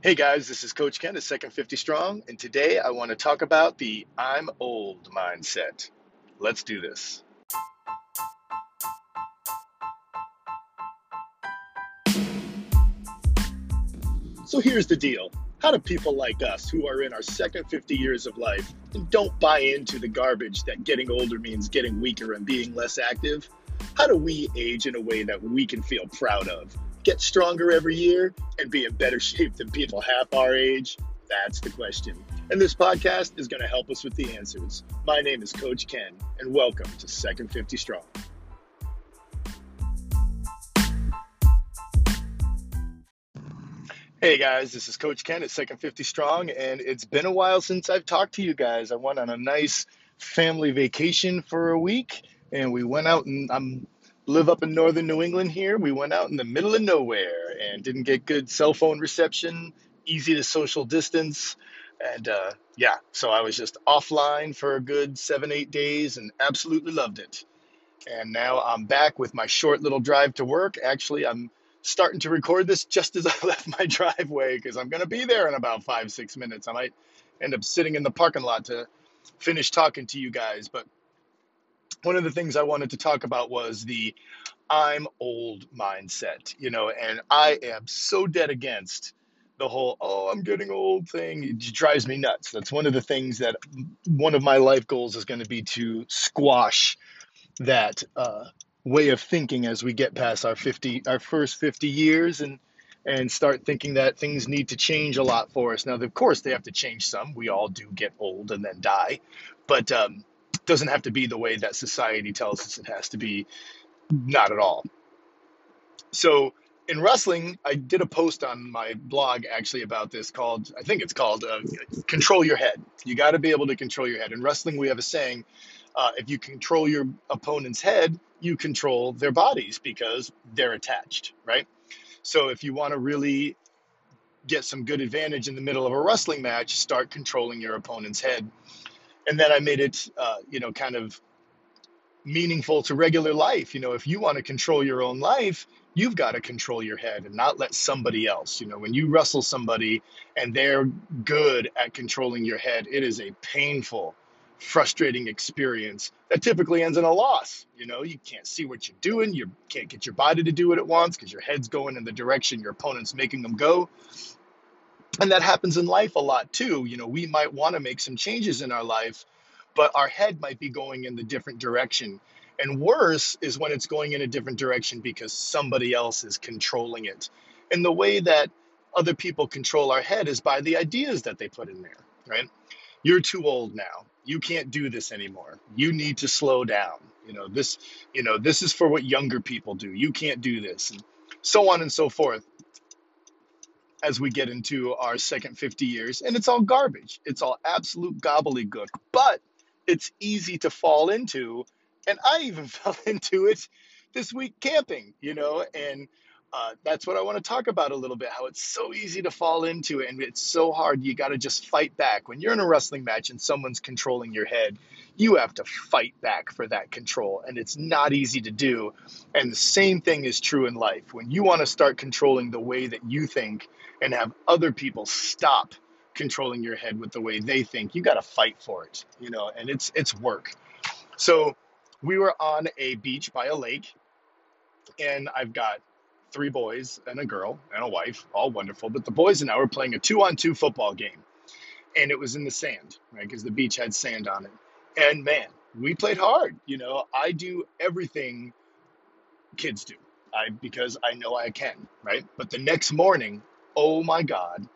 Hey guys, this is Coach Ken at Second 50 Strong, and today I want to talk about the I'm old mindset. Let's do this. So here's the deal how do people like us, who are in our second 50 years of life and don't buy into the garbage that getting older means getting weaker and being less active, how do we age in a way that we can feel proud of? Get stronger every year and be in better shape than people half our age? That's the question. And this podcast is going to help us with the answers. My name is Coach Ken, and welcome to Second 50 Strong. Hey guys, this is Coach Ken at Second 50 Strong, and it's been a while since I've talked to you guys. I went on a nice family vacation for a week, and we went out and I'm live up in northern New England here. We went out in the middle of nowhere and didn't get good cell phone reception, easy to social distance. And uh, yeah, so I was just offline for a good seven, eight days and absolutely loved it. And now I'm back with my short little drive to work. Actually, I'm starting to record this just as I left my driveway because I'm going to be there in about five, six minutes. I might end up sitting in the parking lot to finish talking to you guys. But one of the things I wanted to talk about was the I'm old mindset, you know, and I am so dead against the whole, oh, I'm getting old thing. It drives me nuts. That's one of the things that one of my life goals is going to be to squash that uh, way of thinking as we get past our 50, our first 50 years and, and start thinking that things need to change a lot for us. Now, of course, they have to change some. We all do get old and then die. But, um, doesn't have to be the way that society tells us it has to be. Not at all. So in wrestling, I did a post on my blog actually about this called, I think it's called uh, Control Your Head. You got to be able to control your head. In wrestling, we have a saying uh, if you control your opponent's head, you control their bodies because they're attached, right? So if you want to really get some good advantage in the middle of a wrestling match, start controlling your opponent's head and then I made it, uh, you know, kind of meaningful to regular life. You know, if you want to control your own life, you've got to control your head and not let somebody else. You know, when you wrestle somebody and they're good at controlling your head, it is a painful, frustrating experience that typically ends in a loss. You know, you can't see what you're doing, you can't get your body to do what it wants because your head's going in the direction your opponent's making them go and that happens in life a lot too. You know we might want to make some changes in our life but our head might be going in the different direction. And worse is when it's going in a different direction because somebody else is controlling it. And the way that other people control our head is by the ideas that they put in there right? You're too old now. You can't do this anymore. You need to slow down. You know this you know this is for what younger people do. You can't do this and so on and so forth as we get into our second 50 years. And it's all garbage. It's all absolute gobbledygook, but it's easy to fall into. And I even fell into it this week camping, you know, and uh, that's what I want to talk about a little bit how it's so easy to fall into it and it's so hard. You got to just fight back. When you're in a wrestling match and someone's controlling your head, you have to fight back for that control. And it's not easy to do. And the same thing is true in life. When you want to start controlling the way that you think and have other people stop controlling your head with the way they think, you got to fight for it, you know, and it's, it's work. So we were on a beach by a lake and I've got three boys and a girl and a wife, all wonderful. But the boys and I were playing a two on two football game. And it was in the sand, right? Because the beach had sand on it. And man, we played hard. You know, I do everything kids do. I because I know I can, right? But the next morning, oh my God,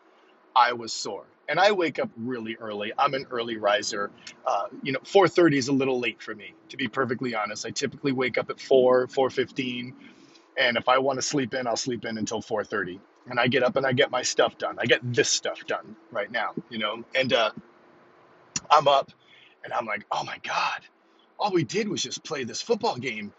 I was sore. And I wake up really early. I'm an early riser. Uh, you know, 4:30 is a little late for me, to be perfectly honest. I typically wake up at 4, 4:15 and if I want to sleep in, I'll sleep in until 4:30. And I get up and I get my stuff done. I get this stuff done right now, you know. And uh, I'm up, and I'm like, oh my god, all we did was just play this football game.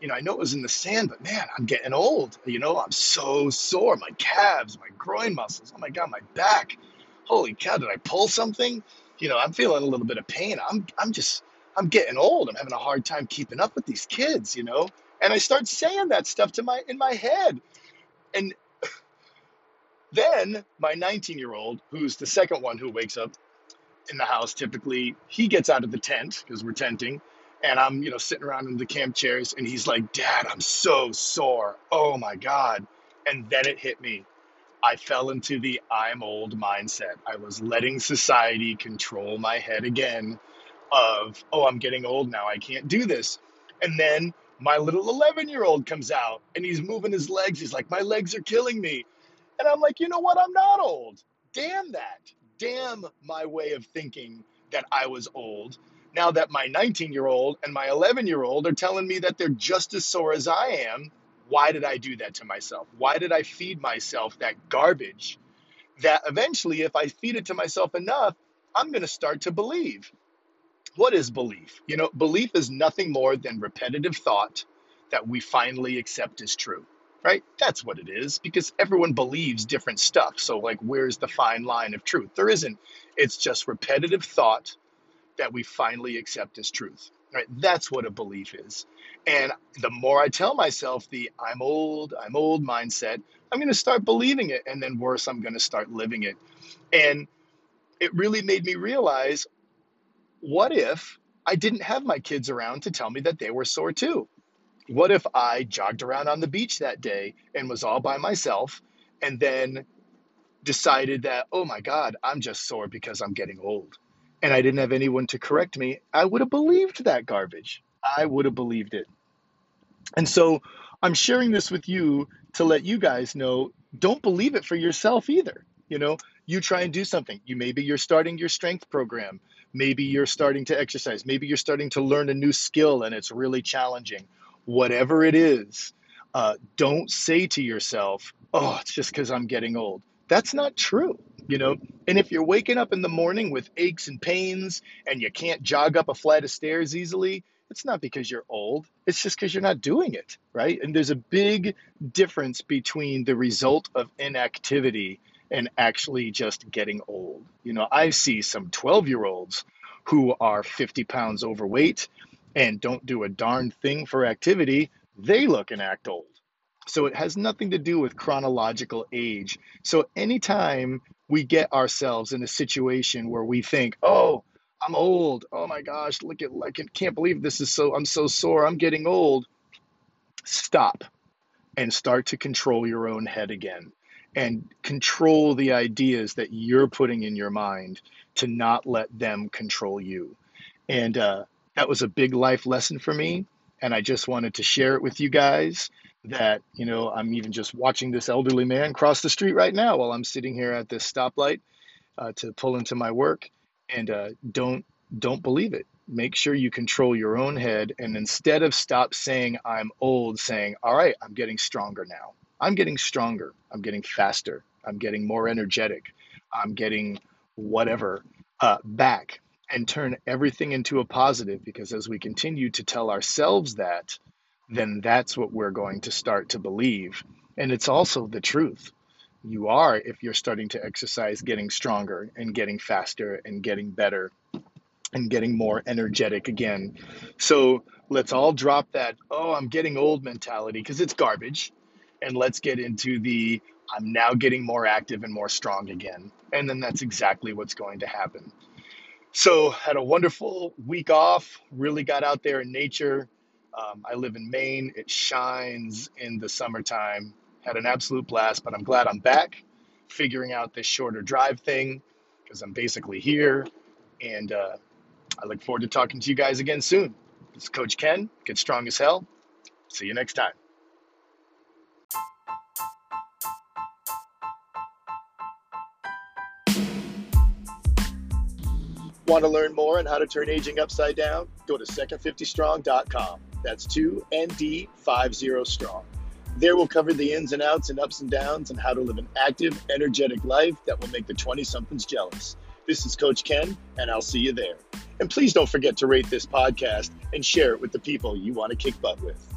You know, I know it was in the sand, but man, I'm getting old. You know, I'm so sore. My calves, my groin muscles. Oh my god, my back. Holy cow, did I pull something? You know, I'm feeling a little bit of pain. I'm I'm just I'm getting old. I'm having a hard time keeping up with these kids. You know and I start saying that stuff to my in my head. And then my 19 year old, who's the second one who wakes up in the house typically, he gets out of the tent because we're tenting. And I'm, you know, sitting around in the camp chairs and he's like, Dad, I'm so sore. Oh my God. And then it hit me. I fell into the I'm old mindset. I was letting society control my head again of, oh, I'm getting old now. I can't do this. And then my little 11 year old comes out and he's moving his legs. He's like, my legs are killing me. And I'm like, you know what? I'm not old. Damn that. Damn my way of thinking that I was old. Now that my 19 year old and my 11 year old are telling me that they're just as sore as I am, why did I do that to myself? Why did I feed myself that garbage that eventually, if I feed it to myself enough, I'm going to start to believe? What is belief? You know, belief is nothing more than repetitive thought that we finally accept as true right? That's what it is because everyone believes different stuff. So, like, where's the fine line of truth? There isn't. It's just repetitive thought that we finally accept as truth, right? That's what a belief is. And the more I tell myself the I'm old, I'm old mindset, I'm going to start believing it. And then, worse, I'm going to start living it. And it really made me realize what if I didn't have my kids around to tell me that they were sore too? What if I jogged around on the beach that day and was all by myself and then decided that, oh my God, I'm just sore because I'm getting old. And I didn't have anyone to correct me. I would have believed that garbage. I would have believed it. And so I'm sharing this with you to let you guys know don't believe it for yourself either. You know, you try and do something. You maybe you're starting your strength program. Maybe you're starting to exercise. Maybe you're starting to learn a new skill and it's really challenging whatever it is, uh, don't say to yourself, oh, it's just because I'm getting old. That's not true, you know? And if you're waking up in the morning with aches and pains and you can't jog up a flight of stairs easily, it's not because you're old. It's just because you're not doing it, right? And there's a big difference between the result of inactivity and actually just getting old. You know, I see some 12 year olds who are 50 pounds overweight and don't do a darn thing for activity, they look and act old. So it has nothing to do with chronological age. So anytime we get ourselves in a situation where we think, oh, I'm old. Oh my gosh, look at I can't believe this is so I'm so sore. I'm getting old. Stop and start to control your own head again and control the ideas that you're putting in your mind to not let them control you. And uh, that was a big life lesson for me. And I just wanted to share it with you guys that, you know, I'm even just watching this elderly man cross the street right now while I'm sitting here at this stoplight uh, to pull into my work. And uh, don't don't believe it. Make sure you control your own head. And instead of stop saying I'm old, saying, all right, I'm getting stronger now. I'm getting stronger. I'm getting faster. I'm getting more energetic. I'm getting whatever uh, back and turn everything into a positive because as we continue to tell ourselves that, then that's what we're going to start to believe. And it's also the truth. You are, if you're starting to exercise, getting stronger and getting faster and getting better and getting more energetic again. So let's all drop that, oh, I'm getting old mentality because it's garbage. And let's get into the, I'm now getting more active and more strong again. And then that's exactly what's going to happen. So, had a wonderful week off, really got out there in nature. Um, I live in Maine, it shines in the summertime. Had an absolute blast, but I'm glad I'm back figuring out this shorter drive thing because I'm basically here. And uh, I look forward to talking to you guys again soon. It's Coach Ken. Get strong as hell. See you next time. Want to learn more on how to turn aging upside down? Go to second50strong.com. That's 2ND50 strong. There we'll cover the ins and outs and ups and downs and how to live an active, energetic life that will make the 20 somethings jealous. This is Coach Ken, and I'll see you there. And please don't forget to rate this podcast and share it with the people you want to kick butt with.